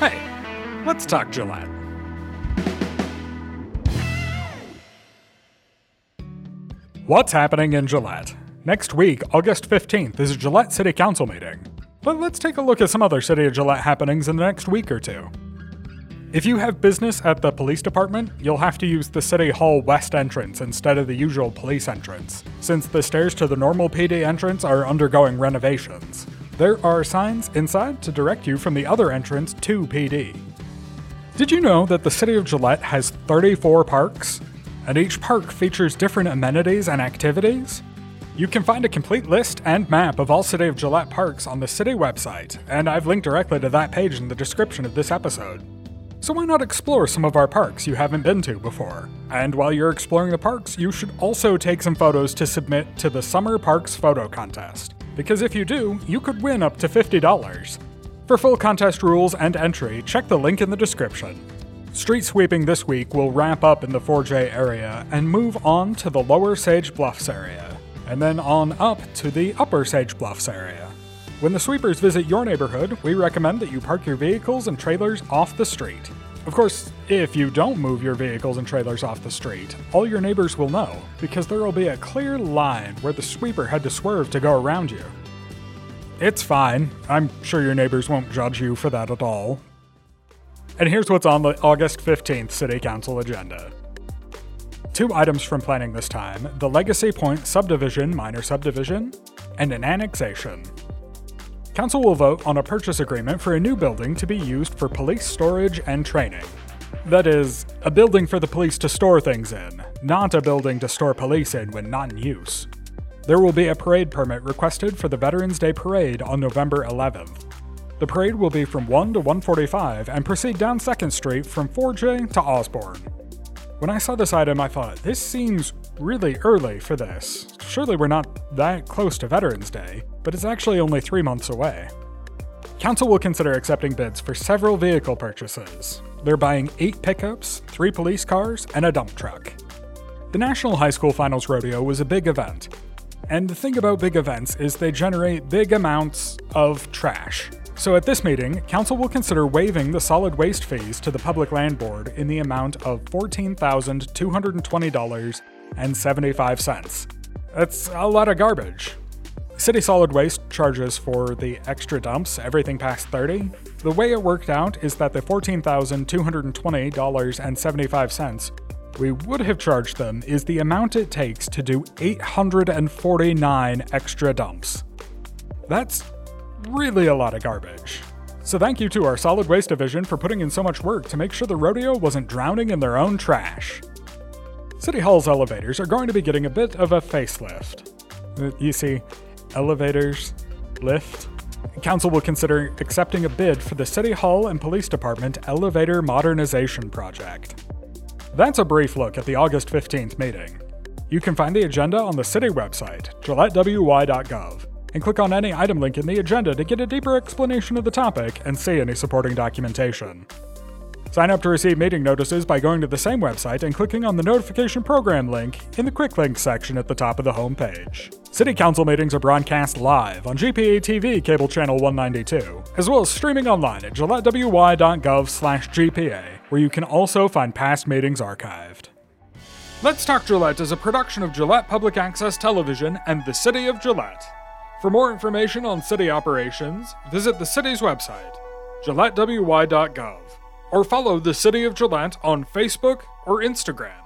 Hey, let's talk Gillette. What's happening in Gillette? Next week, August 15th, is a Gillette City Council meeting. But let's take a look at some other City of Gillette happenings in the next week or two. If you have business at the police department, you'll have to use the City Hall West entrance instead of the usual police entrance, since the stairs to the normal PD entrance are undergoing renovations. There are signs inside to direct you from the other entrance to PD. Did you know that the City of Gillette has 34 parks? And each park features different amenities and activities? You can find a complete list and map of all City of Gillette parks on the city website, and I've linked directly to that page in the description of this episode. So why not explore some of our parks you haven't been to before? And while you're exploring the parks, you should also take some photos to submit to the Summer Parks Photo Contest. Because if you do, you could win up to $50. For full contest rules and entry, check the link in the description. Street sweeping this week will wrap up in the 4J area and move on to the lower Sage Bluffs area, and then on up to the upper Sage Bluffs area. When the sweepers visit your neighborhood, we recommend that you park your vehicles and trailers off the street. Of course, if you don't move your vehicles and trailers off the street, all your neighbors will know, because there will be a clear line where the sweeper had to swerve to go around you. It's fine. I'm sure your neighbors won't judge you for that at all. And here's what's on the August 15th City Council agenda. Two items from planning this time the Legacy Point subdivision, minor subdivision, and an annexation. Council will vote on a purchase agreement for a new building to be used for police storage and training. That is, a building for the police to store things in, not a building to store police in when not in use. There will be a parade permit requested for the Veterans Day Parade on November 11th. The parade will be from 1 to 145 and proceed down 2nd Street from 4J to Osborne. When I saw this item, I thought, this seems really early for this. Surely we're not that close to Veterans Day, but it's actually only three months away. Council will consider accepting bids for several vehicle purchases. They're buying eight pickups, three police cars, and a dump truck. The National High School Finals Rodeo was a big event. And the thing about big events is they generate big amounts of trash. So at this meeting, Council will consider waiving the solid waste fees to the Public Land Board in the amount of $14,220.75. That's a lot of garbage. City Solid Waste charges for the extra dumps, everything past 30. The way it worked out is that the $14,220.75 we would have charged them is the amount it takes to do 849 extra dumps. That's really a lot of garbage. So thank you to our solid waste division for putting in so much work to make sure the rodeo wasn't drowning in their own trash. City Hall's elevators are going to be getting a bit of a facelift. Uh, You see, elevators, lift. Council will consider accepting a bid for the City Hall and Police Department Elevator Modernization Project. That's a brief look at the August 15th meeting. You can find the agenda on the city website, gillettewy.gov, and click on any item link in the agenda to get a deeper explanation of the topic and see any supporting documentation. Sign up to receive meeting notices by going to the same website and clicking on the notification program link in the quick links section at the top of the homepage. City Council meetings are broadcast live on GPA TV cable channel 192, as well as streaming online at gillettewy.gov/gpa, where you can also find past meetings archived. Let's Talk Gillette is a production of Gillette Public Access Television and the City of Gillette. For more information on city operations, visit the city's website, gillettewy.gov, or follow the City of Gillette on Facebook or Instagram.